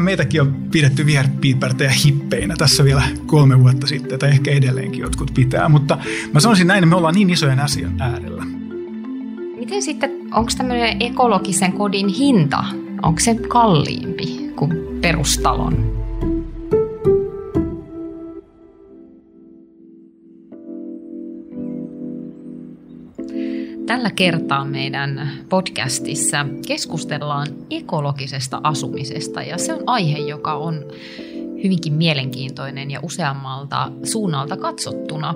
kyllähän meitäkin on pidetty viherpiipertäjä hippeinä tässä vielä kolme vuotta sitten, tai ehkä edelleenkin jotkut pitää, mutta mä sanoisin näin, että me ollaan niin isojen asian äärellä. Miten sitten, onko tämmöinen ekologisen kodin hinta, onko se kalliimpi kuin perustalon? Tällä kertaa meidän podcastissa keskustellaan ekologisesta asumisesta ja se on aihe, joka on hyvinkin mielenkiintoinen ja useammalta suunnalta katsottuna.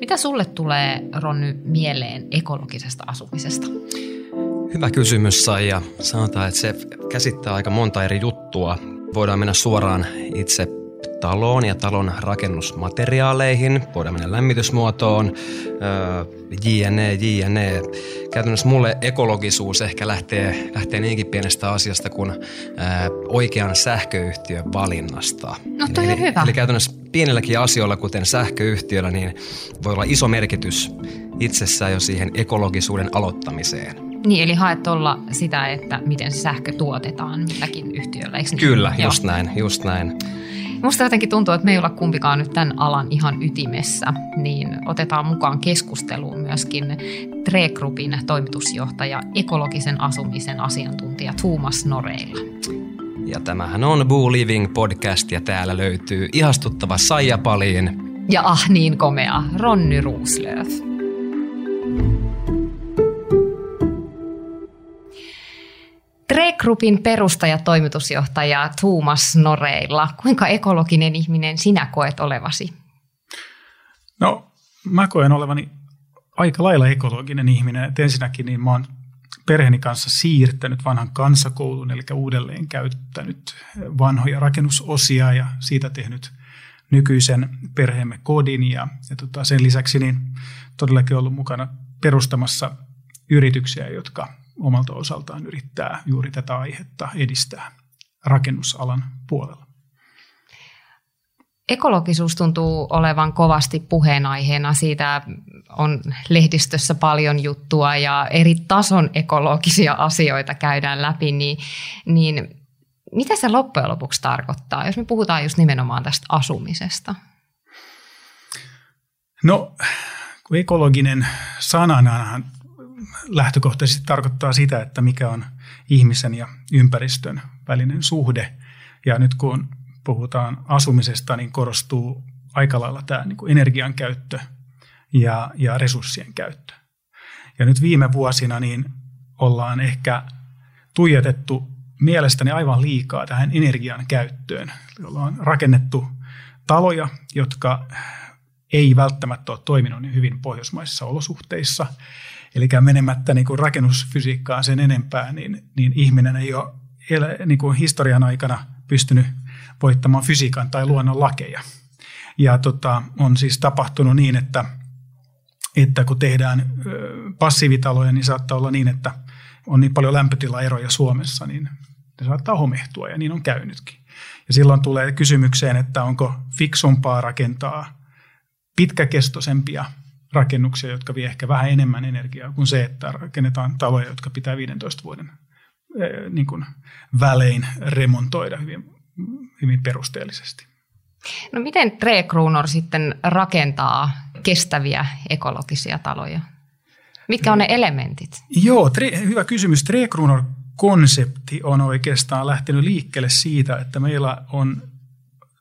Mitä sulle tulee, Ronny, mieleen ekologisesta asumisesta? Hyvä kysymys, ja Sanotaan, että se käsittää aika monta eri juttua. Voidaan mennä suoraan itse taloon ja talon rakennusmateriaaleihin, voidaan mennä lämmitysmuotoon, jne, jne. Käytännössä mulle ekologisuus ehkä lähtee, lähtee niinkin pienestä asiasta kuin ää, oikean sähköyhtiön valinnasta. No toi eli, hyvä. Eli käytännössä pienilläkin asioilla, kuten sähköyhtiöllä, niin voi olla iso merkitys itsessään jo siihen ekologisuuden aloittamiseen. Niin, eli haet olla sitä, että miten se sähkö tuotetaan milläkin yhtiöllä, eikö niin? Kyllä, just Joo. näin, just näin. Musta jotenkin tuntuu, että me ei olla kumpikaan nyt tämän alan ihan ytimessä, niin otetaan mukaan keskusteluun myöskin Tre Groupin toimitusjohtaja, ekologisen asumisen asiantuntija Tuomas Noreilla. Ja tämähän on Boo Living podcast ja täällä löytyy ihastuttava Saija Paliin. Ja ah niin komea Ronny Ruuslöf. Tre-Groupin perustaja toimitusjohtaja Tuumas Noreilla. Kuinka ekologinen ihminen sinä koet olevasi? No, mä koen olevani aika lailla ekologinen ihminen. Et ensinnäkin niin mä oon perheeni kanssa siirtänyt vanhan kansakoulun, eli uudelleen käyttänyt vanhoja rakennusosia ja siitä tehnyt nykyisen perheemme kodin. Ja, ja tota, sen lisäksi niin todellakin ollut mukana perustamassa yrityksiä, jotka omalta osaltaan yrittää juuri tätä aihetta edistää rakennusalan puolella. Ekologisuus tuntuu olevan kovasti puheenaiheena. Siitä on lehdistössä paljon juttua ja eri tason ekologisia asioita käydään läpi. Niin, niin mitä se loppujen lopuksi tarkoittaa, jos me puhutaan just nimenomaan tästä asumisesta? No, ekologinen sananahan lähtökohtaisesti tarkoittaa sitä, että mikä on ihmisen ja ympäristön välinen suhde. Ja nyt kun puhutaan asumisesta, niin korostuu aika lailla tämä niin kuin energian käyttö ja, ja resurssien käyttö. Ja nyt viime vuosina niin ollaan ehkä tuijotettu mielestäni aivan liikaa tähän energian käyttöön. Ollaan rakennettu taloja, jotka ei välttämättä ole toiminut niin hyvin pohjoismaisissa olosuhteissa. Eli menemättä niin kuin rakennusfysiikkaan sen enempää, niin, niin ihminen ei ole niin kuin historian aikana pystynyt voittamaan fysiikan tai luonnon lakeja. Ja tota, on siis tapahtunut niin, että, että kun tehdään passiivitaloja, niin saattaa olla niin, että on niin paljon lämpötilaeroja Suomessa, niin ne saattaa homehtua ja niin on käynytkin. Ja silloin tulee kysymykseen, että onko fiksumpaa rakentaa pitkäkestoisempia rakennuksia, jotka vie ehkä vähän enemmän energiaa kuin se, että rakennetaan taloja, jotka pitää 15 vuoden eh, niin kuin välein remontoida hyvin, hyvin perusteellisesti. No miten Trekruunor sitten rakentaa kestäviä ekologisia taloja? Mitkä on ne elementit? Joo, tre, hyvä kysymys. Trekruunor konsepti on oikeastaan lähtenyt liikkeelle siitä, että meillä on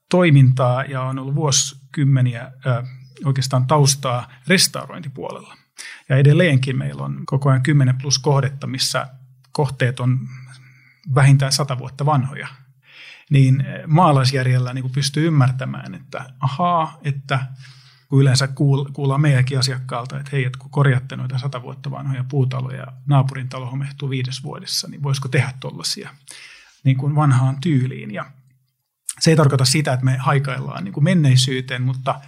toimintaa ja on ollut vuosikymmeniä äh, oikeastaan taustaa restaurointipuolella. Ja edelleenkin meillä on koko ajan 10 plus kohdetta, missä kohteet on vähintään 100 vuotta vanhoja. Niin maalaisjärjellä niin pystyy ymmärtämään, että ahaa, että kun yleensä kuullaan meidänkin asiakkaalta, että hei, että kun korjatte noita sata vuotta vanhoja puutaloja ja naapurin talo homehtuu viides vuodessa, niin voisiko tehdä tuollaisia niin kuin vanhaan tyyliin. Ja se ei tarkoita sitä, että me haikaillaan niin kuin menneisyyteen, mutta –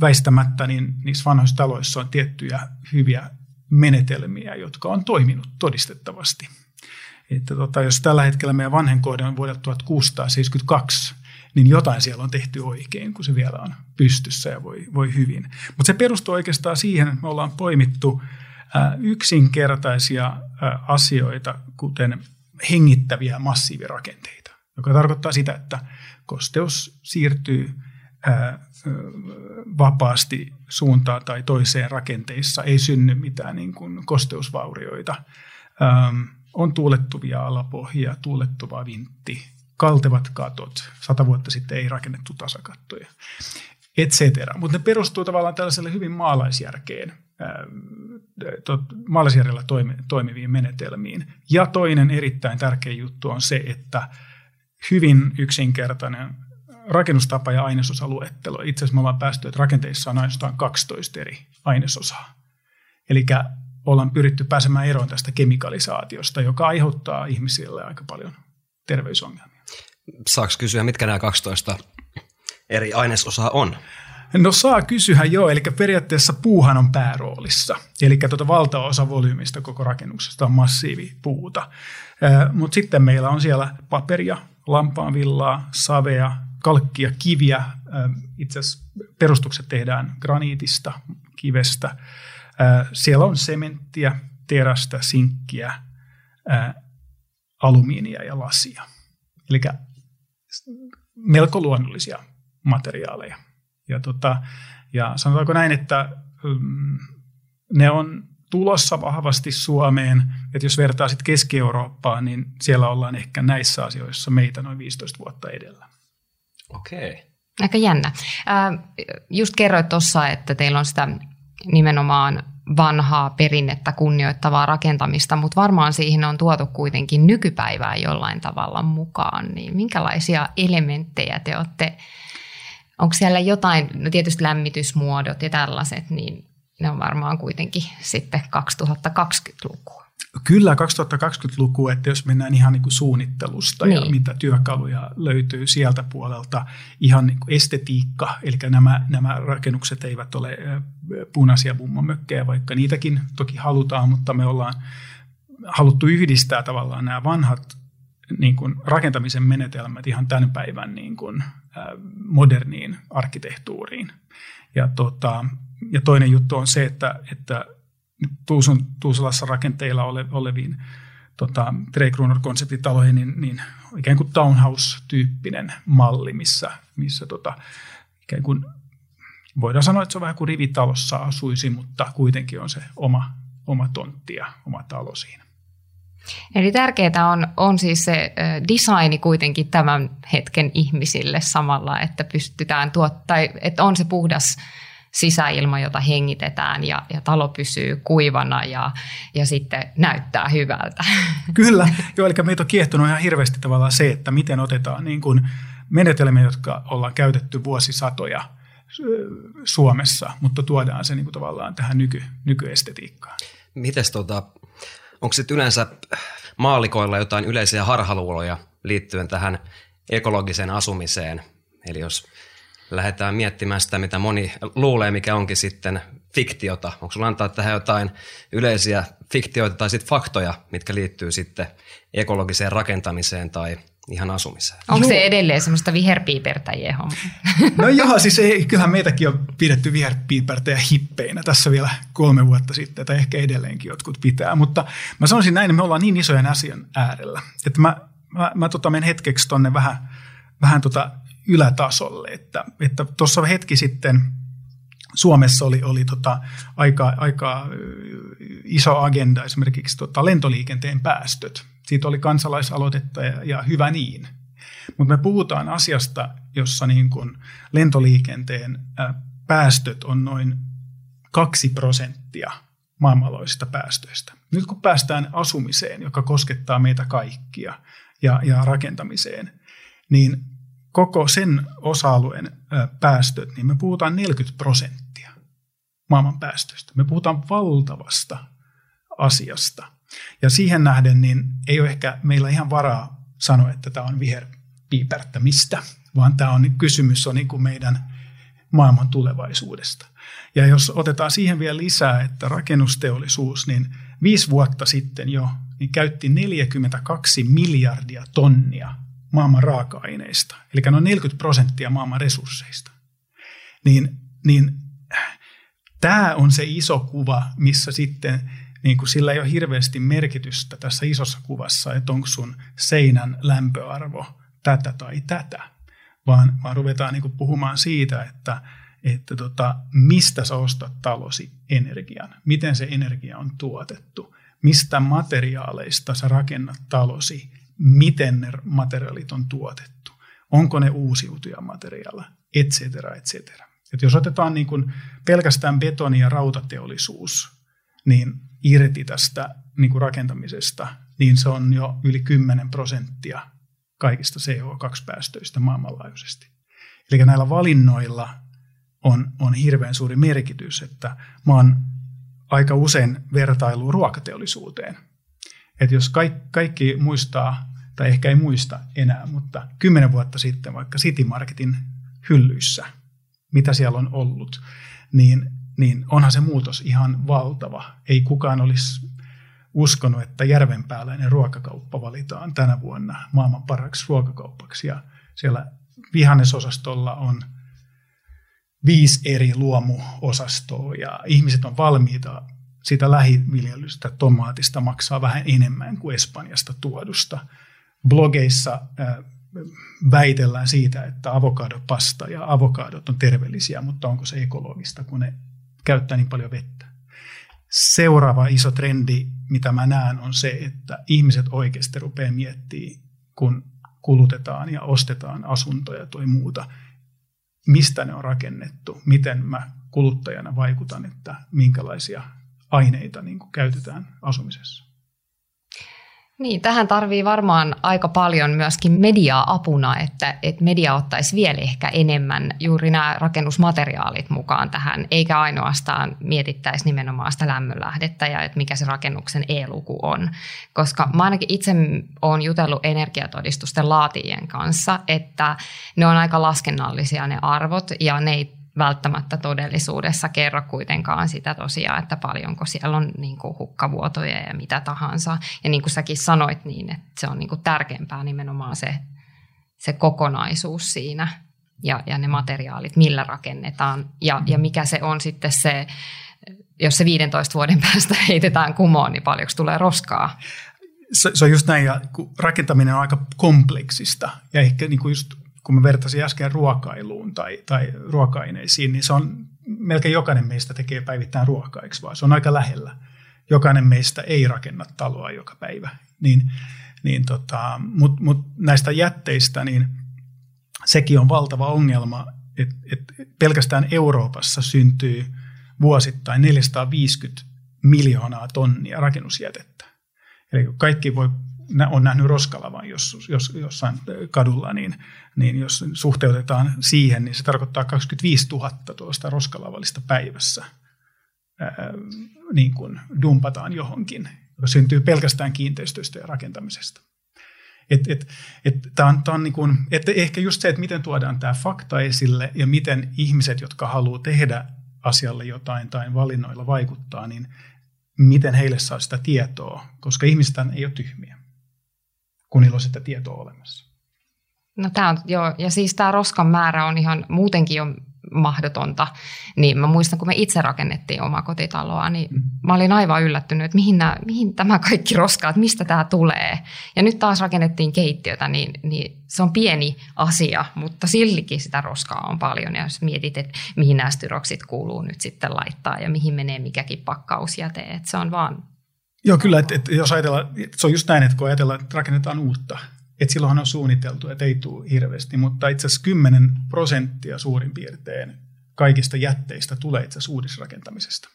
väistämättä niin niissä vanhoissa taloissa on tiettyjä hyviä menetelmiä, jotka on toiminut todistettavasti. Että tota, jos tällä hetkellä meidän vanhen kohde on vuodelta 1672, niin jotain siellä on tehty oikein, kun se vielä on pystyssä ja voi, voi hyvin. Mutta se perustuu oikeastaan siihen, että me ollaan poimittu yksinkertaisia asioita, kuten hengittäviä massiivirakenteita. joka tarkoittaa sitä, että kosteus siirtyy vapaasti suuntaan tai toiseen rakenteissa, ei synny mitään niin kuin kosteusvaurioita. Ähm, on tuulettuvia alapohjia, tuulettuva vintti, kaltevat katot. Sata vuotta sitten ei rakennettu tasakattoja, et cetera. Mutta ne perustuu tavallaan tällaiselle hyvin maalaisjärkeen, maalaisjärjellä toimiviin menetelmiin. Ja toinen erittäin tärkeä juttu on se, että hyvin yksinkertainen rakennustapa ja ainesosaluettelo. Itse asiassa me ollaan päästy, että rakenteissa on ainoastaan 12 eri ainesosaa. Eli ollaan pyritty pääsemään eroon tästä kemikalisaatiosta, joka aiheuttaa ihmisille aika paljon terveysongelmia. Saako kysyä, mitkä nämä 12 eri ainesosaa on? No saa kysyä joo, eli periaatteessa puuhan on pääroolissa. Eli tuota valtaosa volyymista koko rakennuksesta on massiivipuuta. Mutta sitten meillä on siellä paperia, lampaanvillaa, savea, kalkkia, kiviä. Itse asiassa perustukset tehdään graniitista, kivestä. Siellä on sementtiä, terästä, sinkkiä, alumiinia ja lasia. Eli melko luonnollisia materiaaleja. Ja, tota, ja sanotaanko näin, että mm, ne on tulossa vahvasti Suomeen, että jos vertaa sitten Keski-Eurooppaan, niin siellä ollaan ehkä näissä asioissa meitä noin 15 vuotta edellä. Okei. Aika jännä. just kerroit tuossa, että teillä on sitä nimenomaan vanhaa perinnettä kunnioittavaa rakentamista, mutta varmaan siihen on tuotu kuitenkin nykypäivää jollain tavalla mukaan. Niin minkälaisia elementtejä te olette, onko siellä jotain, no tietysti lämmitysmuodot ja tällaiset, niin ne on varmaan kuitenkin sitten 2020-lukua. Kyllä 2020-luku, että jos mennään ihan niin kuin suunnittelusta niin. ja mitä työkaluja löytyy sieltä puolelta, ihan niin kuin estetiikka, eli nämä, nämä rakennukset eivät ole punaisia bummamökkejä, vaikka niitäkin toki halutaan, mutta me ollaan haluttu yhdistää tavallaan nämä vanhat niin kuin rakentamisen menetelmät ihan tämän päivän niin kuin, moderniin arkkitehtuuriin. Ja, tota, ja toinen juttu on se, että, että Tuusun, Tuusulassa rakenteilla ole, oleviin tota, Trekruunor-konseptitaloihin, niin, niin ikään kuin townhouse-tyyppinen malli, missä, missä tota, ikään kuin voidaan sanoa, että se on vähän kuin rivitalossa asuisi, mutta kuitenkin on se oma, oma tontti ja oma talo siinä. Eli tärkeää on, on siis se designi kuitenkin tämän hetken ihmisille samalla, että pystytään tuottaa, että on se puhdas sisäilma, jota hengitetään ja, ja talo pysyy kuivana ja, ja sitten näyttää hyvältä. Kyllä, joo, eli meitä on kiehtonut ihan hirveästi tavallaan se, että miten otetaan niin kuin menetelmiä, jotka ollaan käytetty vuosisatoja Suomessa, mutta tuodaan se niin kuin tavallaan tähän nyky, nykyestetiikkaan. Mites tota, onko sitten yleensä maalikoilla jotain yleisiä harhaluuloja liittyen tähän ekologiseen asumiseen? Eli jos lähdetään miettimään sitä, mitä moni luulee, mikä onkin sitten fiktiota. Onko sulla antaa tähän jotain yleisiä fiktioita tai sitten faktoja, mitkä liittyy sitten ekologiseen rakentamiseen tai ihan asumiseen? Onko se edelleen semmoista viherpiipertäjien homma? No joo, siis ei, kyllähän meitäkin on pidetty viherpiipertäjä hippeinä tässä vielä kolme vuotta sitten, tai ehkä edelleenkin jotkut pitää. Mutta mä sanoisin näin, että me ollaan niin isojen asian äärellä, että mä, mä, mä tota menen hetkeksi tonne vähän, vähän tota ylätasolle. Että tuossa hetki sitten Suomessa oli, oli tota aika, aika iso agenda esimerkiksi tota lentoliikenteen päästöt. Siitä oli kansalaisaloitetta ja, ja hyvä niin. Mutta me puhutaan asiasta, jossa niin kun lentoliikenteen päästöt on noin kaksi prosenttia maailmanlaajuisista päästöistä. Nyt kun päästään asumiseen, joka koskettaa meitä kaikkia, ja, ja rakentamiseen, niin koko sen osa-alueen päästöt, niin me puhutaan 40 prosenttia maailman päästöistä. Me puhutaan valtavasta asiasta. Ja siihen nähden niin ei ole ehkä meillä ihan varaa sanoa, että tämä on viherpiipertämistä, vaan tämä on, kysymys on niin kuin meidän maailman tulevaisuudesta. Ja jos otetaan siihen vielä lisää, että rakennusteollisuus, niin viisi vuotta sitten jo niin käytti 42 miljardia tonnia maailman raaka-aineista, eli noin 40 prosenttia maailman resursseista, niin, niin tämä on se iso kuva, missä sitten niin kuin sillä ei ole hirveästi merkitystä tässä isossa kuvassa, että onko sun seinän lämpöarvo tätä tai tätä, vaan, vaan ruvetaan niin kuin puhumaan siitä, että, että tota, mistä sä ostat talosi energian, miten se energia on tuotettu, mistä materiaaleista sä rakennat talosi, miten ne materiaalit on tuotettu, onko ne uusiutuja materiaaleja, et cetera, et cetera. Et jos otetaan niin kuin pelkästään betoni- ja rautateollisuus niin irti tästä niin kuin rakentamisesta, niin se on jo yli 10 prosenttia kaikista CO2-päästöistä maailmanlaajuisesti. Eli näillä valinnoilla on, on hirveän suuri merkitys, että mä oon aika usein vertailu ruokateollisuuteen. Että jos kaikki, kaikki muistaa, tai ehkä ei muista enää, mutta kymmenen vuotta sitten vaikka City Marketin hyllyissä, mitä siellä on ollut, niin, niin onhan se muutos ihan valtava. Ei kukaan olisi uskonut, että järvenpääläinen ruokakauppa valitaan tänä vuonna maailman paraksi ruokakauppaksi. Ja siellä vihannesosastolla on viisi eri luomuosastoa ja ihmiset on valmiita sitä lähiviljelystä tomaatista maksaa vähän enemmän kuin Espanjasta tuodusta. Blogeissa väitellään siitä, että avokadopasta ja avokadot on terveellisiä, mutta onko se ekologista, kun ne käyttää niin paljon vettä. Seuraava iso trendi, mitä mä näen, on se, että ihmiset oikeasti rupeaa miettimään, kun kulutetaan ja ostetaan asuntoja tai muuta, mistä ne on rakennettu, miten mä kuluttajana vaikutan, että minkälaisia aineita niin käytetään asumisessa. Niin, tähän tarvii varmaan aika paljon myöskin mediaa apuna, että, että media ottaisi vielä ehkä enemmän juuri nämä rakennusmateriaalit mukaan tähän, eikä ainoastaan mietittäisi nimenomaan sitä lämmönlähdettä ja että mikä se rakennuksen E-luku on. Koska mä ainakin itse olen jutellut energiatodistusten laatijien kanssa, että ne on aika laskennallisia ne arvot ja ne ei välttämättä todellisuudessa kerro kuitenkaan sitä tosiaan, että paljonko siellä on niin kuin hukkavuotoja ja mitä tahansa. Ja niin kuin säkin sanoit niin, että se on niin kuin tärkeämpää nimenomaan se, se kokonaisuus siinä ja, ja ne materiaalit, millä rakennetaan ja, ja mikä se on sitten se, jos se 15 vuoden päästä heitetään kumoon, niin paljonko tulee roskaa? Se, se on just näin, ja rakentaminen on aika kompleksista ja ehkä niin kuin just kun mä vertasin äsken ruokailuun tai, tai ruoka-aineisiin, niin se on melkein jokainen meistä tekee päivittäin ruokaa, eikö vaan? Se on aika lähellä. Jokainen meistä ei rakenna taloa joka päivä. Niin, niin tota, Mutta mut näistä jätteistä, niin sekin on valtava ongelma, että et pelkästään Euroopassa syntyy vuosittain 450 miljoonaa tonnia rakennusjätettä. Eli kaikki voi on nähnyt roskalavan jos, jos, jossain kadulla, niin, niin jos suhteutetaan siihen, niin se tarkoittaa 25 000 tuosta roskalavallista päivässä ää, niin kuin dumpataan johonkin, joka syntyy pelkästään kiinteistöistä ja rakentamisesta. Et, et, et, tää on, tää on niin kuin, et ehkä just se, että miten tuodaan tämä fakta esille ja miten ihmiset, jotka haluaa tehdä asialle jotain tai valinnoilla vaikuttaa, niin miten heille saa sitä tietoa, koska ihmiset ei ole tyhmiä kun niillä on sitä tietoa olemassa. No tämä on, joo, ja siis tämä roskan määrä on ihan muutenkin jo mahdotonta. Niin mä muistan, kun me itse rakennettiin omaa kotitaloa, niin mm. mä olin aivan yllättynyt, että mihin, nämä, mihin tämä kaikki roska, että mistä tämä tulee. Ja nyt taas rakennettiin keittiötä, niin, niin se on pieni asia, mutta sillikin sitä roskaa on paljon. Ja jos mietit, että mihin nämä styroksit kuuluu nyt sitten laittaa ja mihin menee mikäkin pakkausjäte, että se on vaan Joo, kyllä, että, että jos ajatellaan, se on just näin, että kun ajatellaan, että rakennetaan uutta, että silloinhan on suunniteltu, että ei tule hirveästi, mutta itse asiassa 10 prosenttia suurin piirtein kaikista jätteistä tulee itse asiassa uudisrakentamisesta.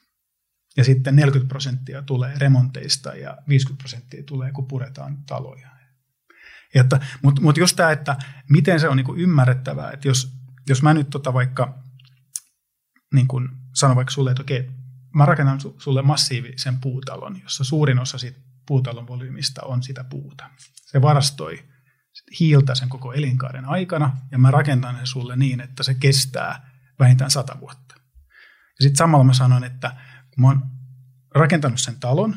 Ja sitten 40 prosenttia tulee remonteista ja 50 prosenttia tulee, kun puretaan taloja. Mutta mut just tämä, että miten se on niinku ymmärrettävää, että jos, jos mä nyt tota vaikka niin sanon vaikka sulle, että okei, mä rakennan sulle massiivisen puutalon, jossa suurin osa siitä puutalon volyymista on sitä puuta. Se varastoi hiiltä sen koko elinkaaren aikana ja mä rakentan sen sulle niin, että se kestää vähintään sata vuotta. Ja sitten samalla mä sanon, että kun mä oon rakentanut sen talon,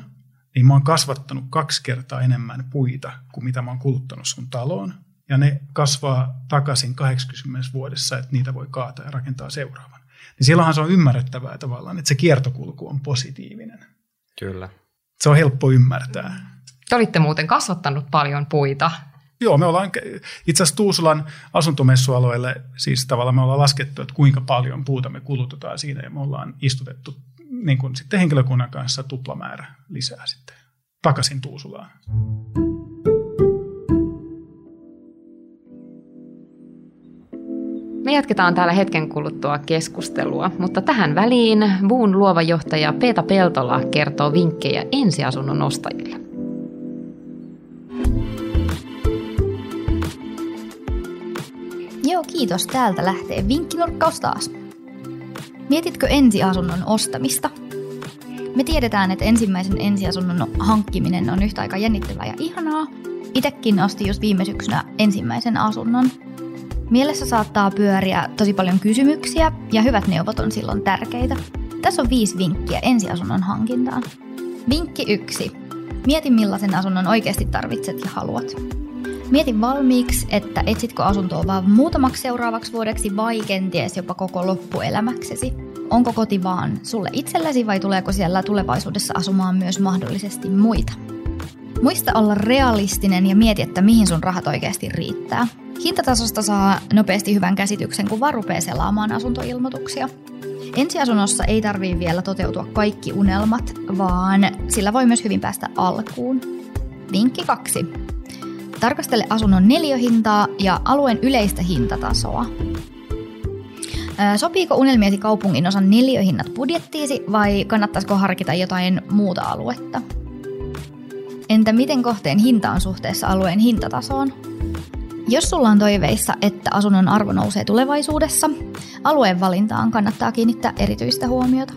niin mä oon kasvattanut kaksi kertaa enemmän puita kuin mitä mä oon kuluttanut sun taloon. Ja ne kasvaa takaisin 80 vuodessa, että niitä voi kaataa ja rakentaa seuraavan niin silloinhan se on ymmärrettävää tavallaan, että se kiertokulku on positiivinen. Kyllä. Se on helppo ymmärtää. Te olitte muuten kasvattanut paljon puita. Joo, me ollaan itse asiassa Tuusulan asuntomessualueelle, siis tavallaan me ollaan laskettu, että kuinka paljon puuta me kulutetaan siinä ja me ollaan istutettu niin kuin sitten henkilökunnan kanssa tuplamäärä lisää sitten takaisin Tuusulaan. Me jatketaan täällä hetken kuluttua keskustelua, mutta tähän väliin Buun luova johtaja Peeta Peltola kertoo vinkkejä ensiasunnon ostajille. Joo, kiitos. Täältä lähtee vinkkinurkkaus taas. Mietitkö ensiasunnon ostamista? Me tiedetään, että ensimmäisen ensiasunnon hankkiminen on yhtä aika jännittävää ja ihanaa. Itekin ostin just viime syksynä ensimmäisen asunnon. Mielessä saattaa pyöriä tosi paljon kysymyksiä ja hyvät neuvot on silloin tärkeitä. Tässä on viisi vinkkiä ensiasunnon hankintaan. Vinkki yksi. Mieti millaisen asunnon oikeasti tarvitset ja haluat. Mieti valmiiksi, että etsitkö asuntoa vain muutamaksi seuraavaksi vuodeksi vai kenties jopa koko loppuelämäksesi. Onko koti vaan sulle itsellesi vai tuleeko siellä tulevaisuudessa asumaan myös mahdollisesti muita? Muista olla realistinen ja mieti, että mihin sun rahat oikeasti riittää. Hintatasosta saa nopeasti hyvän käsityksen, kun vaan rupeaa selaamaan asuntoilmoituksia. Ensiasunnossa ei tarvii vielä toteutua kaikki unelmat, vaan sillä voi myös hyvin päästä alkuun. Vinkki kaksi. Tarkastele asunnon neliöhintaa ja alueen yleistä hintatasoa. Sopiiko unelmiesi kaupungin osan neliöhinnat budjettiisi vai kannattaisiko harkita jotain muuta aluetta? Entä miten kohteen hinta on suhteessa alueen hintatasoon? Jos sulla on toiveissa, että asunnon arvo nousee tulevaisuudessa, alueen valintaan kannattaa kiinnittää erityistä huomiota.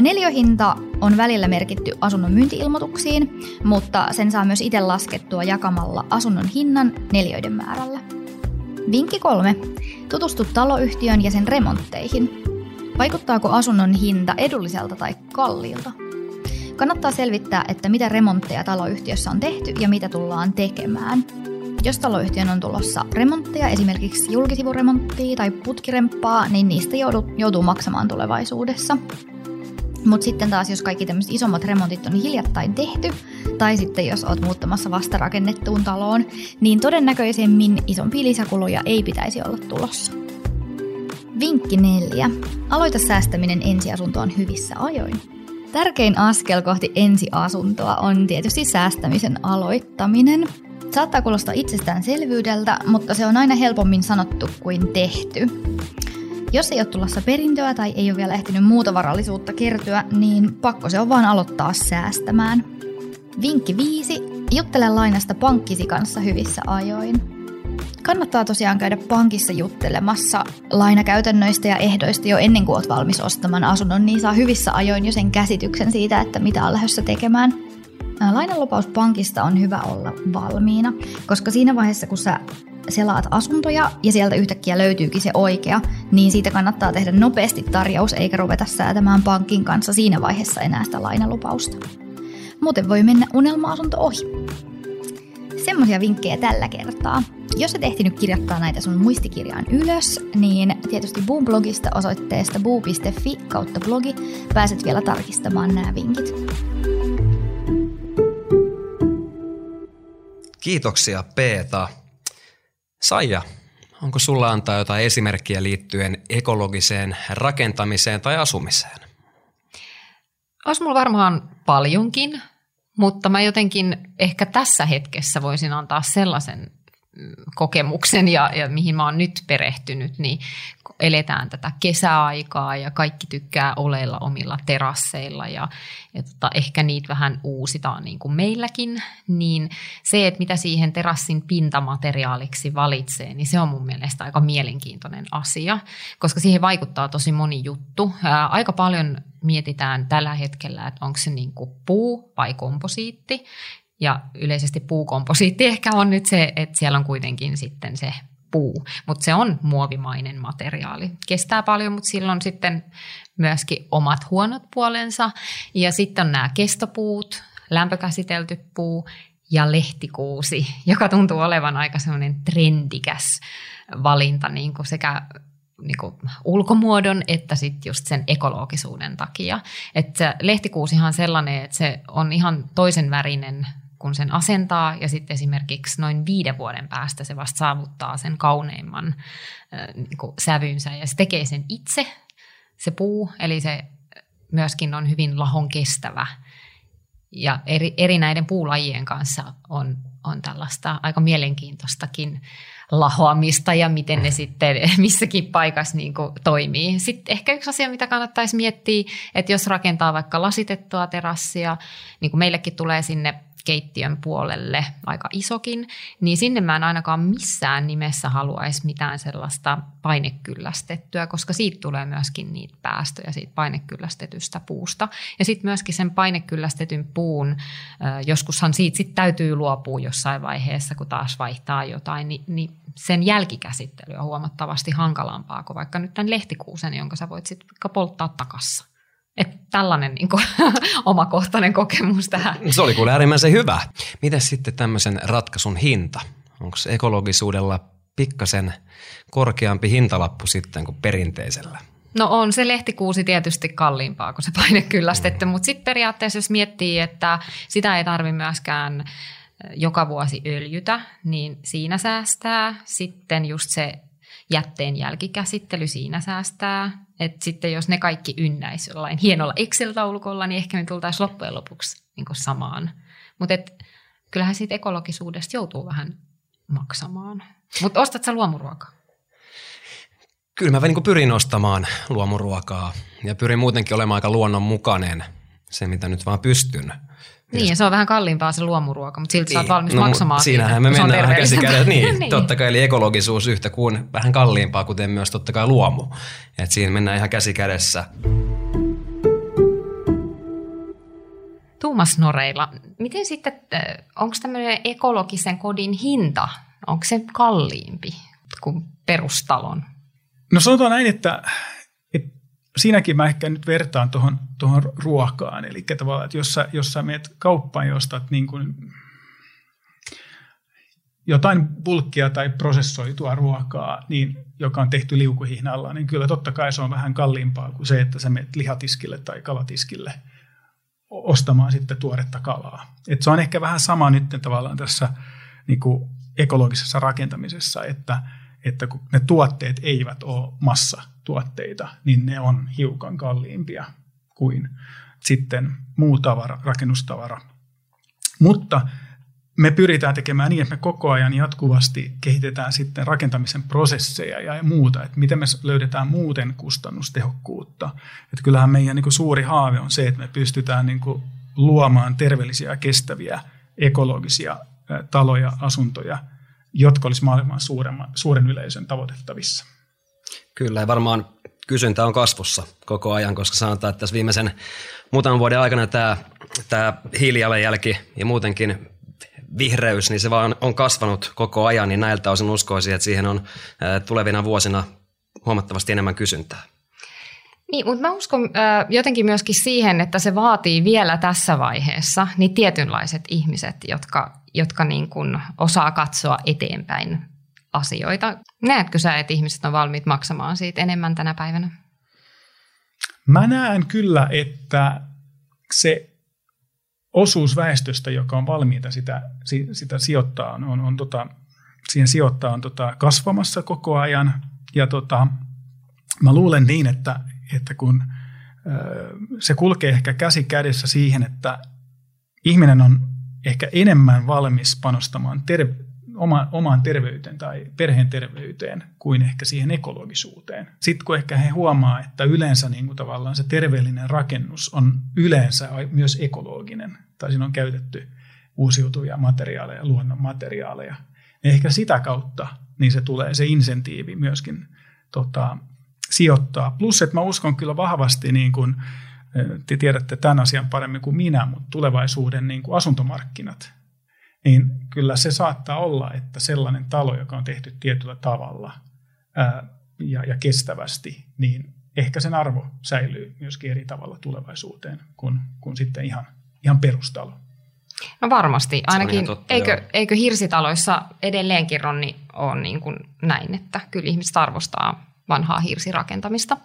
Neliöhinta on välillä merkitty asunnon myyntiilmoituksiin, mutta sen saa myös itse laskettua jakamalla asunnon hinnan neliöiden määrällä. Vinkki kolme. Tutustu taloyhtiön ja sen remontteihin. Vaikuttaako asunnon hinta edulliselta tai kalliilta? Kannattaa selvittää, että mitä remontteja taloyhtiössä on tehty ja mitä tullaan tekemään. Jos taloyhtiön on tulossa remontteja, esimerkiksi julkisivuremonttia tai putkiremppaa, niin niistä joutuu maksamaan tulevaisuudessa. Mutta sitten taas, jos kaikki tämmöiset isommat remontit on hiljattain tehty, tai sitten jos oot muuttamassa vasta rakennettuun taloon, niin todennäköisemmin isompia lisäkuluja ei pitäisi olla tulossa. Vinkki neljä. Aloita säästäminen ensiasuntoon hyvissä ajoin. Tärkein askel kohti ensiasuntoa on tietysti säästämisen aloittaminen. Saattaa kuulostaa itsestäänselvyydeltä, mutta se on aina helpommin sanottu kuin tehty. Jos ei ole tulossa perintöä tai ei ole vielä ehtinyt muuta varallisuutta kertyä, niin pakko se on vaan aloittaa säästämään. Vinkki 5. Juttele lainasta pankkisi kanssa hyvissä ajoin. Kannattaa tosiaan käydä pankissa juttelemassa lainakäytännöistä ja ehdoista jo ennen kuin olet valmis ostamaan asunnon, niin saa hyvissä ajoin jo sen käsityksen siitä, että mitä on lähdössä tekemään. Lainanlupaus pankista on hyvä olla valmiina, koska siinä vaiheessa, kun sä selaat asuntoja ja sieltä yhtäkkiä löytyykin se oikea, niin siitä kannattaa tehdä nopeasti tarjous eikä ruveta säätämään pankin kanssa siinä vaiheessa enää sitä lainalupausta. Muuten voi mennä unelma-asunto ohi. Semmoisia vinkkejä tällä kertaa. Jos et ehtinyt kirjoittaa näitä sun muistikirjaan ylös, niin tietysti Boom-blogista osoitteesta boo.fi kautta blogi pääset vielä tarkistamaan nämä vinkit. Kiitoksia Peeta. Saija, onko sulla antaa jotain esimerkkiä liittyen ekologiseen rakentamiseen tai asumiseen? Olisi mulla varmaan paljonkin, mutta mä jotenkin ehkä tässä hetkessä voisin antaa sellaisen kokemuksen ja, ja mihin mä oon nyt perehtynyt, niin eletään tätä kesäaikaa ja kaikki tykkää oleilla omilla terasseilla ja, ja tota, ehkä niitä vähän uusitaan niin kuin meilläkin, niin se, että mitä siihen terassin pintamateriaaliksi valitsee, niin se on mun mielestä aika mielenkiintoinen asia, koska siihen vaikuttaa tosi moni juttu. Ää, aika paljon mietitään tällä hetkellä, että onko se niin kuin puu vai komposiitti, ja yleisesti puukomposiitti ehkä on nyt se, että siellä on kuitenkin sitten se puu, mutta se on muovimainen materiaali. Kestää paljon, mutta sillä on sitten myöskin omat huonot puolensa. Ja sitten on nämä kestopuut, lämpökäsitelty puu ja lehtikuusi, joka tuntuu olevan aika semmoinen trendikäs valinta niin kuin sekä niin kuin ulkomuodon että sitten just sen ekologisuuden takia. Että lehtikuusihan sellainen, että se on ihan toisen värinen kun sen asentaa ja sitten esimerkiksi noin viiden vuoden päästä se vasta saavuttaa sen kauneimman niin kuin sävynsä ja se tekee sen itse, se puu, eli se myöskin on hyvin lahon kestävä. Ja eri, eri näiden puulajien kanssa on, on tällaista aika mielenkiintoistakin lahoamista ja miten ne sitten missäkin paikassa niin kuin toimii. Sitten ehkä yksi asia, mitä kannattaisi miettiä, että jos rakentaa vaikka lasitettua terassia, niin kuin meillekin tulee sinne keittiön puolelle aika isokin, niin sinne mä en ainakaan missään nimessä haluaisi mitään sellaista painekyllästettyä, koska siitä tulee myöskin niitä päästöjä siitä painekyllästetystä puusta. Ja sitten myöskin sen painekyllästetyn puun, joskushan siitä sit täytyy luopua jossain vaiheessa, kun taas vaihtaa jotain, niin, niin sen jälkikäsittely on huomattavasti hankalampaa kuin vaikka nyt tämän lehtikuusen, jonka sä voit sitten polttaa takassa. Että tällainen niin kuin, omakohtainen kokemus tähän. Se oli kuule äärimmäisen hyvä. Miten sitten tämmöisen ratkaisun hinta? Onko ekologisuudella pikkasen korkeampi hintalappu sitten kuin perinteisellä? No on se lehtikuusi tietysti kalliimpaa kuin se painekyllästetty, mm. mutta sitten periaatteessa jos miettii, että sitä ei tarvi myöskään joka vuosi öljytä, niin siinä säästää. Sitten just se jätteen jälkikäsittely siinä säästää. Et sitten jos ne kaikki ynnäisi jollain hienolla Excel-taulukolla, niin ehkä me tultaisiin loppujen lopuksi niin samaan. Mutta kyllähän siitä ekologisuudesta joutuu vähän maksamaan. Mutta ostat sä luomuruokaa? Kyllä mä niin pyrin ostamaan luomuruokaa ja pyrin muutenkin olemaan aika luonnonmukainen se, mitä nyt vaan pystyn. Niin, ja se on vähän kalliimpaa se luomuruoka, mutta silti niin. sä oot niin. valmis no, maksamaan Siinähän me mennään vähän käsikädessä. Niin, niin, totta kai, eli ekologisuus yhtä kuin vähän kalliimpaa, kuten myös totta kai luomu. Et siinä mennään ihan käsikädessä. Tuumas Noreilla, miten sitten, onko tämmöinen ekologisen kodin hinta, onko se kalliimpi kuin perustalon? No sanotaan näin, että siinäkin mä ehkä nyt vertaan tuohon, tuohon ruokaan. Eli tavallaan, että jos sä, jos sä meet kauppaan ja ostat niin kuin jotain bulkkia tai prosessoitua ruokaa, niin, joka on tehty liukuhihnalla, niin kyllä totta kai se on vähän kalliimpaa kuin se, että sä menet lihatiskille tai kalatiskille ostamaan sitten tuoretta kalaa. Et se on ehkä vähän sama nyt tavallaan tässä niin kuin ekologisessa rakentamisessa, että – että kun ne tuotteet eivät ole massatuotteita, niin ne on hiukan kalliimpia kuin sitten muu tavara, rakennustavara. Mutta me pyritään tekemään niin, että me koko ajan jatkuvasti kehitetään sitten rakentamisen prosesseja ja muuta, että miten me löydetään muuten kustannustehokkuutta. Että kyllähän meidän niin kuin suuri haave on se, että me pystytään niin kuin luomaan terveellisiä kestäviä ekologisia taloja, asuntoja – jotka olisi suuremman, suuren yleisön tavoitettavissa. Kyllä, ja varmaan kysyntä on kasvussa koko ajan, koska sanotaan, että tässä viimeisen muutaman vuoden aikana tämä, tämä hiilijalanjälki ja muutenkin vihreys, niin se vaan on kasvanut koko ajan, niin näiltä osin uskoisin, että siihen on tulevina vuosina huomattavasti enemmän kysyntää. Niin, mutta mä uskon jotenkin myöskin siihen, että se vaatii vielä tässä vaiheessa niin tietynlaiset ihmiset, jotka, jotka niin kuin osaa katsoa eteenpäin asioita. Näetkö sä, että ihmiset on valmiit maksamaan siitä enemmän tänä päivänä? Mä näen kyllä, että se osuus väestöstä, joka on valmiita sitä, sitä sijoittaa, on, on, on tota, siihen sijoittaa on tota, kasvamassa koko ajan. Ja tota, mä luulen niin, että, että kun se kulkee ehkä käsi kädessä siihen, että ihminen on ehkä enemmän valmis panostamaan ter- oma, omaan terveyteen tai perheen terveyteen kuin ehkä siihen ekologisuuteen. Sitten kun ehkä he huomaa, että yleensä niin kuin tavallaan se terveellinen rakennus on yleensä myös ekologinen, tai siinä on käytetty uusiutuvia materiaaleja, luonnon materiaaleja, niin ehkä sitä kautta niin se tulee se insentiivi myöskin tota, sijoittaa. Plus, että mä uskon kyllä vahvasti, niin kuin, te tiedätte tämän asian paremmin kuin minä, mutta tulevaisuuden niin kuin asuntomarkkinat, niin kyllä se saattaa olla, että sellainen talo, joka on tehty tietyllä tavalla ää, ja, ja kestävästi, niin ehkä sen arvo säilyy myöskin eri tavalla tulevaisuuteen kuin, kuin sitten ihan, ihan perustalo. No varmasti. Ainakin totta, eikö, eikö hirsitaloissa edelleenkin Ronni on niin kuin näin, että kyllä ihmiset arvostaa vanhaa hirsirakentamista.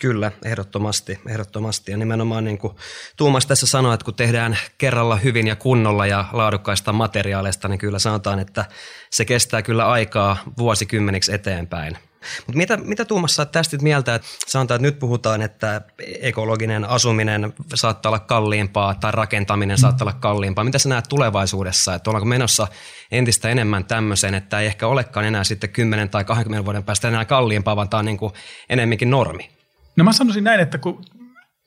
Kyllä, ehdottomasti, ehdottomasti. Ja nimenomaan niin kuin Tuumas tässä sanoi, että kun tehdään kerralla hyvin ja kunnolla ja laadukkaista materiaaleista, niin kyllä sanotaan, että se kestää kyllä aikaa vuosikymmeniksi eteenpäin. Mutta mitä, mitä Tuumas sä tästä mieltä, että sanotaan, että nyt puhutaan, että ekologinen asuminen saattaa olla kalliimpaa tai rakentaminen mm. saattaa olla kalliimpaa. Mitä sä näet tulevaisuudessa, että ollaanko menossa entistä enemmän tämmöiseen, että ei ehkä olekaan enää sitten 10 tai 20 vuoden päästä enää kalliimpaa, vaan tämä on niin kuin enemmänkin normi? No mä sanoisin näin, että kun,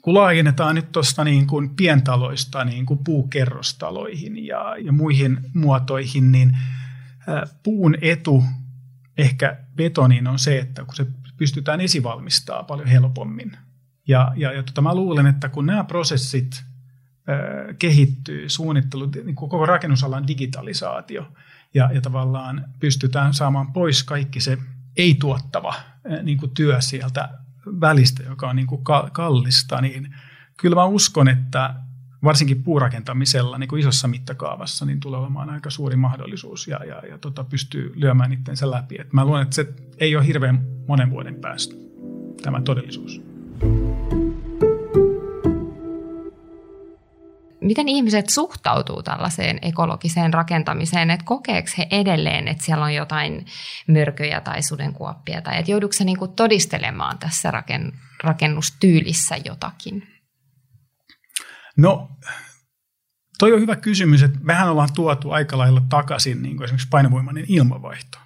kun laajennetaan nyt tuosta niin kuin pientaloista niin kuin puukerrostaloihin ja, ja muihin muotoihin, niin puun etu ehkä betoniin on se, että kun se pystytään esivalmistaa paljon helpommin. Ja, ja, ja tota, mä luulen, että kun nämä prosessit kehittyy, suunnittelu, niin koko rakennusalan digitalisaatio, ja, ja tavallaan pystytään saamaan pois kaikki se ei-tuottava niin kuin työ sieltä välistä, joka on niin kuin kallista, niin kyllä mä uskon, että varsinkin puurakentamisella niin kuin isossa mittakaavassa niin tulee olemaan aika suuri mahdollisuus ja, ja, ja tota, pystyy lyömään itsensä läpi. Et mä luulen, että se ei ole hirveän monen vuoden päästä tämä todellisuus. Miten ihmiset suhtautuu tällaiseen ekologiseen rakentamiseen, että kokeeko he edelleen, että siellä on jotain mörköjä tai sudenkuoppia, tai että jouduuko se niinku todistelemaan tässä rakennustyylissä jotakin? No, toi on hyvä kysymys, että mehän ollaan tuotu aika lailla takaisin niin kuin esimerkiksi painovoimainen ilmavaihto,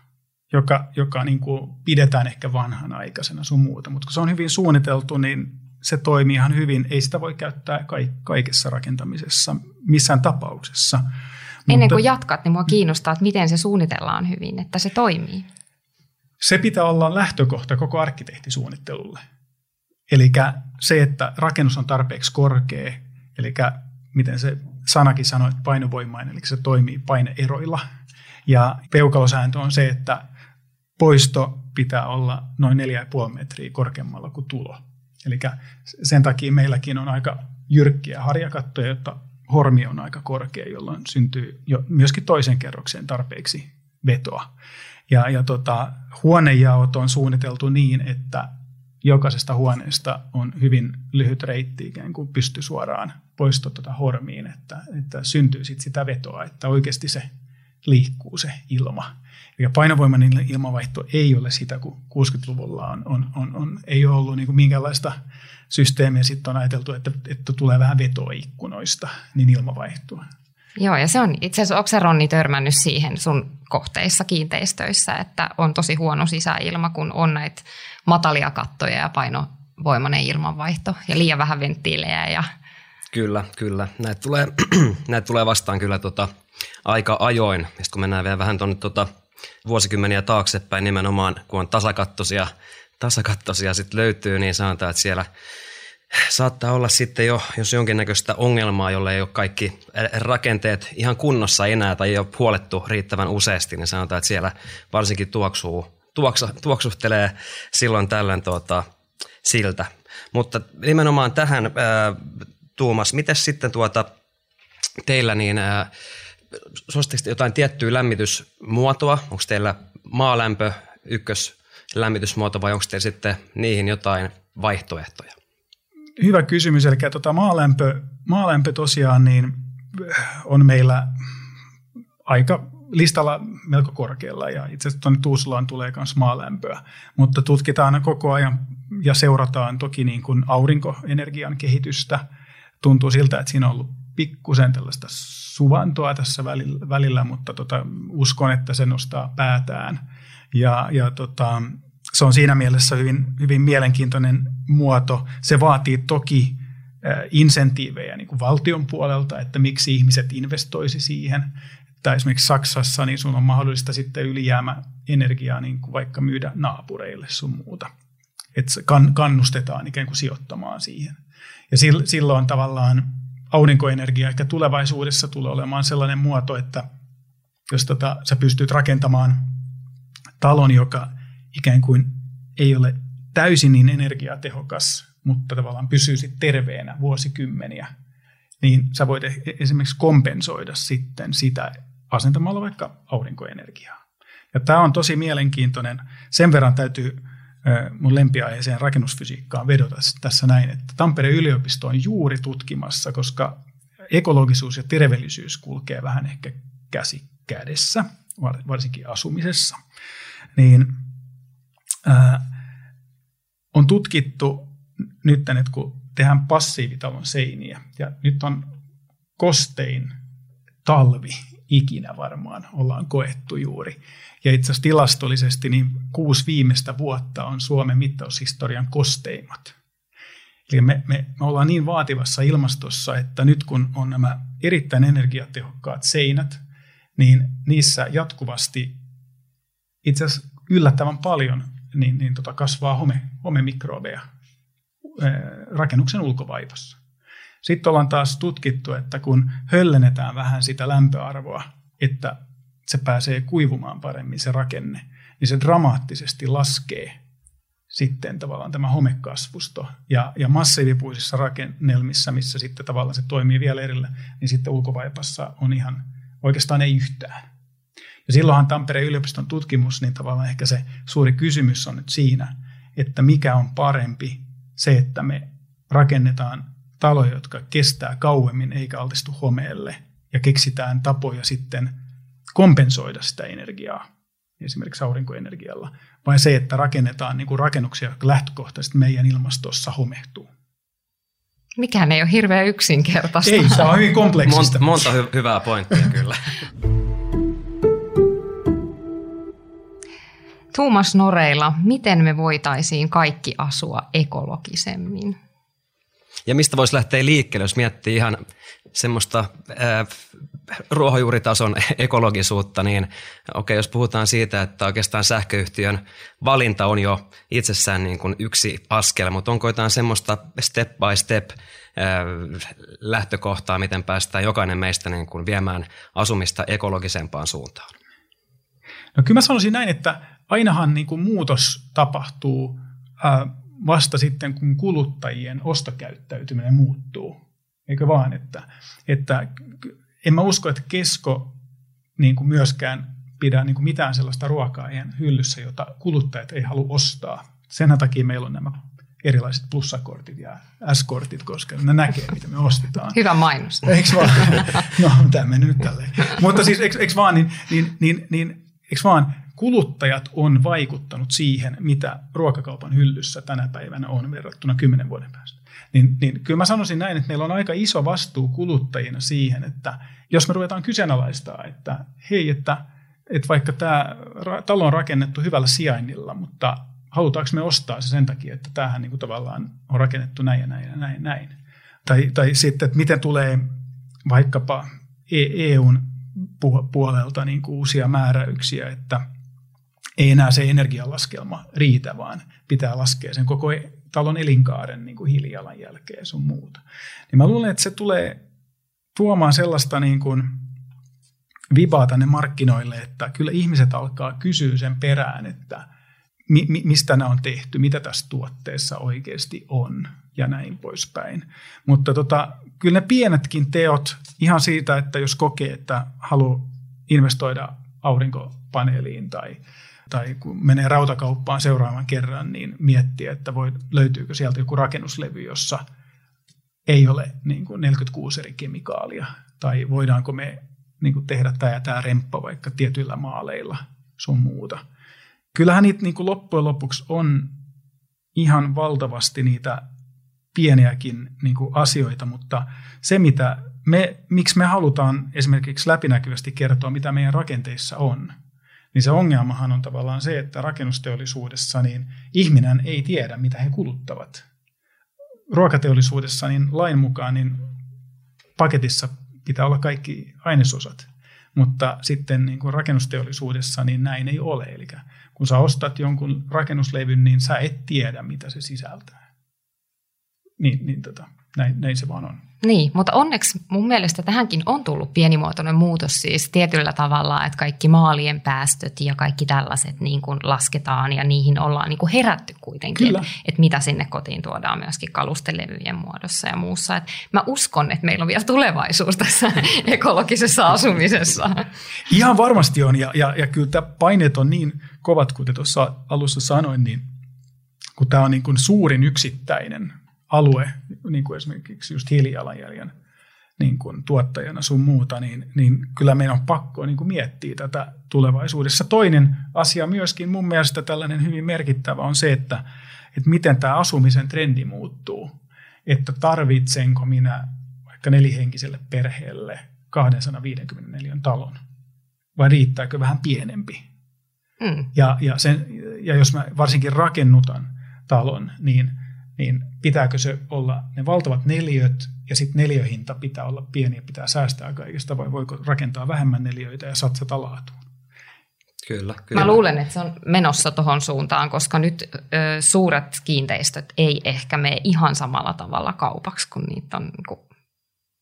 joka, joka niin kuin pidetään ehkä vanhanaikaisena sun muuta, mutta kun se on hyvin suunniteltu, niin se toimii ihan hyvin. Ei sitä voi käyttää kaikessa rakentamisessa missään tapauksessa. Ennen mutta, kuin jatkat, niin mua kiinnostaa, että miten se suunnitellaan hyvin, että se toimii. Se pitää olla lähtökohta koko arkkitehtisuunnittelulle. Eli se, että rakennus on tarpeeksi korkea, eli miten se sanakin sanoi, että painovoimainen, eli se toimii paineeroilla. Ja peukalosääntö on se, että poisto pitää olla noin 4,5 metriä korkeammalla kuin tulo. Eli sen takia meilläkin on aika jyrkkiä harjakattoja, jotta hormi on aika korkea, jolloin syntyy jo myöskin toisen kerrokseen tarpeeksi vetoa. Ja, ja tota, huonejaot on suunniteltu niin, että jokaisesta huoneesta on hyvin lyhyt reitti ikään kuin pysty suoraan poistua tuota hormiin, että, että syntyy sit sitä vetoa, että oikeasti se liikkuu se ilma. Eli painovoimainen ilmavaihto ei ole sitä, kun 60-luvulla on, on, on, on ei ole ollut niin kuin minkäänlaista systeemiä. Sitten on ajateltu, että, että tulee vähän vetoa ikkunoista, niin ilma vaihtuu. Joo, ja se on itse asiassa, onko Ronni törmännyt siihen sun kohteissa kiinteistöissä, että on tosi huono sisäilma, kun on näitä matalia kattoja ja painovoimainen ilmanvaihto ja liian vähän venttiilejä. Ja... Kyllä, kyllä. Näitä tulee, näitä tulee vastaan kyllä tota, aika ajoin. Ja kun mennään vielä vähän tuonne tota, vuosikymmeniä taaksepäin nimenomaan, kun on tasakattoisia, tasakattoisia sit löytyy, niin sanotaan, että siellä saattaa olla sitten jo, jos jonkinnäköistä ongelmaa, jolle ei ole kaikki rakenteet ihan kunnossa enää tai ei ole huolettu riittävän useasti, niin sanotaan, että siellä varsinkin tuoksuu, tuoksa, tuoksuhtelee silloin tällöin tuota, siltä. Mutta nimenomaan tähän, ää, Tuumas, miten sitten tuota, teillä niin ää, suositteko jotain tiettyä lämmitysmuotoa? Onko teillä maalämpö, ykkös lämmitysmuoto vai onko teillä sitten niihin jotain vaihtoehtoja? Hyvä kysymys. Eli tuota maalämpö, maalämpö tosiaan niin on meillä aika listalla melko korkealla ja itse asiassa tuonne Tuusulaan tulee myös maalämpöä, mutta tutkitaan koko ajan ja seurataan toki niin kuin aurinkoenergian kehitystä. Tuntuu siltä, että siinä on ollut pikkusen tällaista suvantoa tässä välillä, mutta tota, uskon, että se nostaa päätään. Ja, ja tota, se on siinä mielessä hyvin, hyvin mielenkiintoinen muoto. Se vaatii toki insentiivejä niin kuin valtion puolelta, että miksi ihmiset investoisi siihen. Tai esimerkiksi Saksassa niin sun on mahdollista sitten ylijäämä energiaa niin kuin vaikka myydä naapureille sun muuta. Että kannustetaan ikään kuin sijoittamaan siihen. Ja silloin tavallaan aurinkoenergia ehkä tulevaisuudessa tulee olemaan sellainen muoto, että jos tota, sä pystyt rakentamaan talon, joka ikään kuin ei ole täysin niin energiatehokas, mutta tavallaan pysyy sitten terveenä vuosikymmeniä, niin sä voit e-, esimerkiksi kompensoida sitten sitä asentamalla vaikka aurinkoenergiaa. Ja tämä on tosi mielenkiintoinen. Sen verran täytyy mun lempiaiheeseen rakennusfysiikkaan vedota tässä näin, että Tampereen yliopisto on juuri tutkimassa, koska ekologisuus ja terveellisyys kulkee vähän ehkä käsi kädessä, varsinkin asumisessa, niin ää, on tutkittu nyt, että kun tehdään passiivitalon seiniä, ja nyt on kostein talvi ikinä varmaan ollaan koettu juuri. Ja itse asiassa tilastollisesti niin kuusi viimeistä vuotta on Suomen mittaushistorian kosteimmat. Eli me, me, me ollaan niin vaativassa ilmastossa, että nyt kun on nämä erittäin energiatehokkaat seinät, niin niissä jatkuvasti itse asiassa yllättävän paljon niin, niin tota kasvaa home, homemikrobeja rakennuksen ulkovaipassa. Sitten ollaan taas tutkittu, että kun höllennetään vähän sitä lämpöarvoa, että se pääsee kuivumaan paremmin se rakenne, niin se dramaattisesti laskee sitten tavallaan tämä homekasvusto. Ja, ja massiivipuisissa rakennelmissa, missä sitten tavallaan se toimii vielä erillä, niin sitten ulkovaipassa on ihan oikeastaan ei yhtään. Ja silloinhan Tampereen yliopiston tutkimus, niin tavallaan ehkä se suuri kysymys on nyt siinä, että mikä on parempi se, että me rakennetaan taloja, jotka kestää kauemmin eikä altistu homeelle ja keksitään tapoja sitten kompensoida sitä energiaa esimerkiksi aurinkoenergialla, vai se, että rakennetaan niin kuin rakennuksia, jotka lähtökohtaisesti meidän ilmastossa homehtuu. Mikään ei ole hirveän yksinkertaista. Ei, se on hyvin kompleksista. Monta, monta hy- hyvää pointtia kyllä. Tuumas Noreilla, miten me voitaisiin kaikki asua ekologisemmin? Ja mistä voisi lähteä liikkeelle, jos miettii ihan semmoista äh, ruohonjuuritason ekologisuutta, niin okei, okay, jos puhutaan siitä, että oikeastaan sähköyhtiön valinta on jo itsessään niin kuin yksi askel, mutta onko jotain semmoista step by step äh, lähtökohtaa, miten päästään jokainen meistä niin kuin viemään asumista ekologisempaan suuntaan? No kyllä mä sanoisin näin, että ainahan niin kuin muutos tapahtuu äh, vasta sitten, kun kuluttajien ostokäyttäytyminen muuttuu. Eikö vaan, että, että en mä usko, että kesko niin kuin myöskään pidä niin kuin mitään sellaista ruokaa hyllyssä, jota kuluttajat ei halua ostaa. Sen takia meillä on nämä erilaiset plussakortit ja S-kortit, koska ne näkee, mitä me ostetaan. Hyvä mainos. Eikö vaan? No, tämä meni nyt tälleen. Mutta siis, eikö, eikö vaan, niin, niin, niin, niin eikö vaan, kuluttajat on vaikuttanut siihen, mitä ruokakaupan hyllyssä tänä päivänä on verrattuna kymmenen vuoden päästä. Niin, niin kyllä mä sanoisin näin, että meillä on aika iso vastuu kuluttajina siihen, että jos me ruvetaan kyseenalaistaa, että hei, että, että vaikka tämä talo on rakennettu hyvällä sijainnilla, mutta halutaanko me ostaa se sen takia, että tämähän niin kuin tavallaan on rakennettu näin ja näin ja näin. näin. Tai, tai sitten, että miten tulee vaikkapa EUn e puolelta niin kuin uusia määräyksiä, että – ei enää se energialaskelma riitä, vaan pitää laskea sen koko talon elinkaaren niin kuin hiilijalanjälkeä sun muuta. Niin mä luulen, että se tulee tuomaan sellaista niin kuin vibaa tänne markkinoille, että kyllä ihmiset alkaa kysyä sen perään, että mi, mi, mistä nämä on tehty, mitä tässä tuotteessa oikeasti on ja näin poispäin. Mutta tota, kyllä ne pienetkin teot, ihan siitä, että jos kokee, että haluaa investoida aurinkopaneeliin tai tai kun menee rautakauppaan seuraavan kerran, niin miettiä, että voi, löytyykö sieltä joku rakennuslevy, jossa ei ole niin kuin 46 eri kemikaalia, tai voidaanko me niin kuin tehdä tämä ja tämä remppa vaikka tietyillä maaleilla sun muuta. Kyllähän niitä niin kuin loppujen lopuksi on ihan valtavasti niitä pieniäkin niin kuin asioita, mutta se, mitä me, miksi me halutaan esimerkiksi läpinäkyvästi kertoa, mitä meidän rakenteissa on – niin se ongelmahan on tavallaan se, että rakennusteollisuudessa niin ihminen ei tiedä, mitä he kuluttavat. Ruokateollisuudessa niin lain mukaan niin paketissa pitää olla kaikki ainesosat, mutta sitten niin kuin rakennusteollisuudessa niin näin ei ole. Eli kun sä ostat jonkun rakennuslevyn, niin sä et tiedä, mitä se sisältää. Niin, niin tota, näin, näin se vaan on. Niin, mutta onneksi mun mielestä tähänkin on tullut pienimuotoinen muutos siis tietyllä tavalla, että kaikki maalien päästöt ja kaikki tällaiset niin kuin lasketaan ja niihin ollaan niin kuin herätty kuitenkin, Kyllä. että mitä sinne kotiin tuodaan myöskin kalustelevyjen muodossa ja muussa. Et mä uskon, että meillä on vielä tulevaisuus tässä ekologisessa asumisessa. Ihan varmasti on ja, ja, ja kyllä tämä paineet on niin kovat, kuten tuossa alussa sanoin, niin kun tämä on niin kuin suurin yksittäinen alue, niin kuin esimerkiksi just hiilijalanjäljen niin kuin tuottajana sun muuta, niin, niin kyllä meidän on pakko niin kuin miettiä tätä tulevaisuudessa. Toinen asia myöskin mun mielestä tällainen hyvin merkittävä on se, että, että miten tämä asumisen trendi muuttuu. Että tarvitsenko minä vaikka nelihenkiselle perheelle 254 talon vai riittääkö vähän pienempi? Mm. Ja, ja, sen, ja jos mä varsinkin rakennutan talon, niin, niin pitääkö se olla ne valtavat neliöt ja sitten neliöhinta pitää olla pieni ja pitää säästää kaikesta vai voiko rakentaa vähemmän neliöitä ja satsata laatuun? Kyllä, kyllä. Mä luulen, että se on menossa tuohon suuntaan, koska nyt ö, suuret kiinteistöt ei ehkä mene ihan samalla tavalla kaupaksi, kun niitä on niin kuin,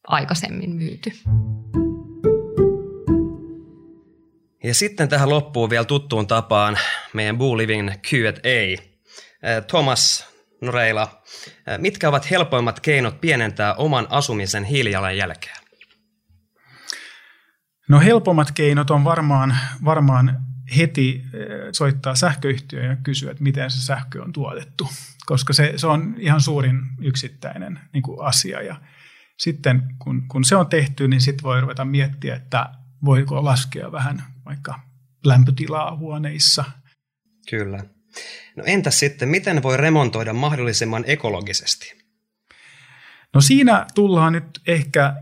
aikaisemmin myyty. Ja sitten tähän loppuu vielä tuttuun tapaan meidän Boo Living Q&A. Thomas Noreila, mitkä ovat helpoimmat keinot pienentää oman asumisen hiilijalanjälkeä? No helpommat keinot on varmaan, varmaan heti soittaa sähköyhtiöön ja kysyä, että miten se sähkö on tuotettu, koska se, se on ihan suurin yksittäinen niin kuin asia. Ja sitten kun, kun se on tehty, niin sitten voi ruveta miettiä, että voiko laskea vähän vaikka lämpötilaa huoneissa. Kyllä. No entäs sitten, miten voi remontoida mahdollisimman ekologisesti? No siinä tullaan nyt ehkä,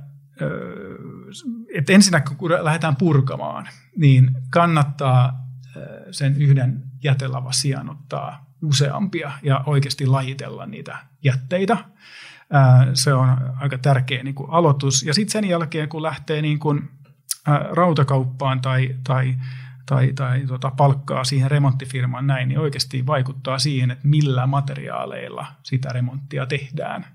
että ensinnäkin kun lähdetään purkamaan, niin kannattaa sen yhden jätelavan sijaan ottaa useampia ja oikeasti lajitella niitä jätteitä. Se on aika tärkeä niin kuin aloitus. Ja sitten sen jälkeen, kun lähtee niin kuin rautakauppaan tai, tai, tai, tai tota, palkkaa siihen remonttifirmaan näin, niin oikeasti vaikuttaa siihen, että millä materiaaleilla sitä remonttia tehdään.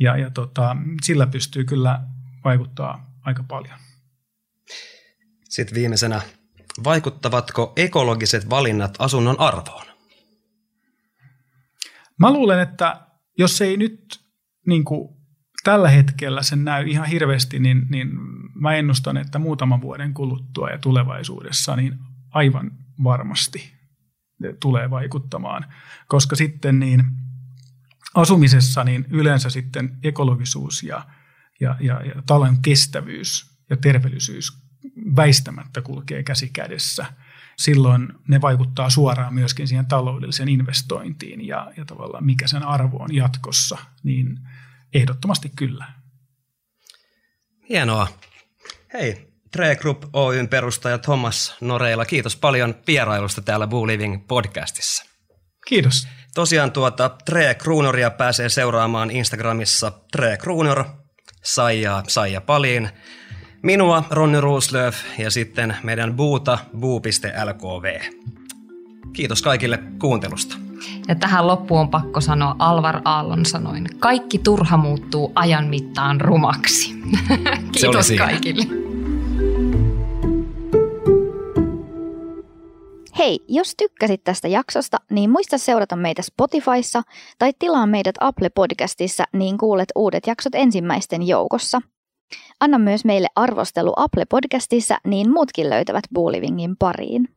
Ja, ja tota, sillä pystyy kyllä vaikuttaa aika paljon. Sitten viimeisenä, vaikuttavatko ekologiset valinnat asunnon arvoon? Mä luulen, että jos ei nyt niin kuin tällä hetkellä sen näy ihan hirveästi, niin, niin mä ennustan, että muutaman vuoden kuluttua ja tulevaisuudessa niin aivan varmasti tulee vaikuttamaan, koska sitten niin asumisessa niin yleensä sitten ekologisuus ja, ja, ja, ja talon kestävyys ja terveellisyys väistämättä kulkee käsi kädessä. Silloin ne vaikuttaa suoraan myöskin siihen taloudelliseen investointiin ja, ja tavallaan mikä sen arvo on jatkossa, niin – Ehdottomasti kyllä. Hienoa. Hei, Tre Group Oyn perustaja Thomas Noreila, kiitos paljon vierailusta täällä Boo Living podcastissa. Kiitos. Tosiaan tuota Tre Kruunoria pääsee seuraamaan Instagramissa Tre Kruunor, Saija, Saija Paliin, minua Ronny Ruuslöf ja sitten meidän buuta buu.lkv. Kiitos kaikille kuuntelusta. Ja tähän loppuun on pakko sanoa Alvar Aallon sanoin, kaikki turha muuttuu ajan mittaan rumaksi. Kiitos kaikille. Hei, jos tykkäsit tästä jaksosta, niin muista seurata meitä Spotifyssa tai tilaa meidät Apple Podcastissa, niin kuulet uudet jaksot ensimmäisten joukossa. Anna myös meille arvostelu Apple Podcastissa, niin muutkin löytävät Boolivingin pariin.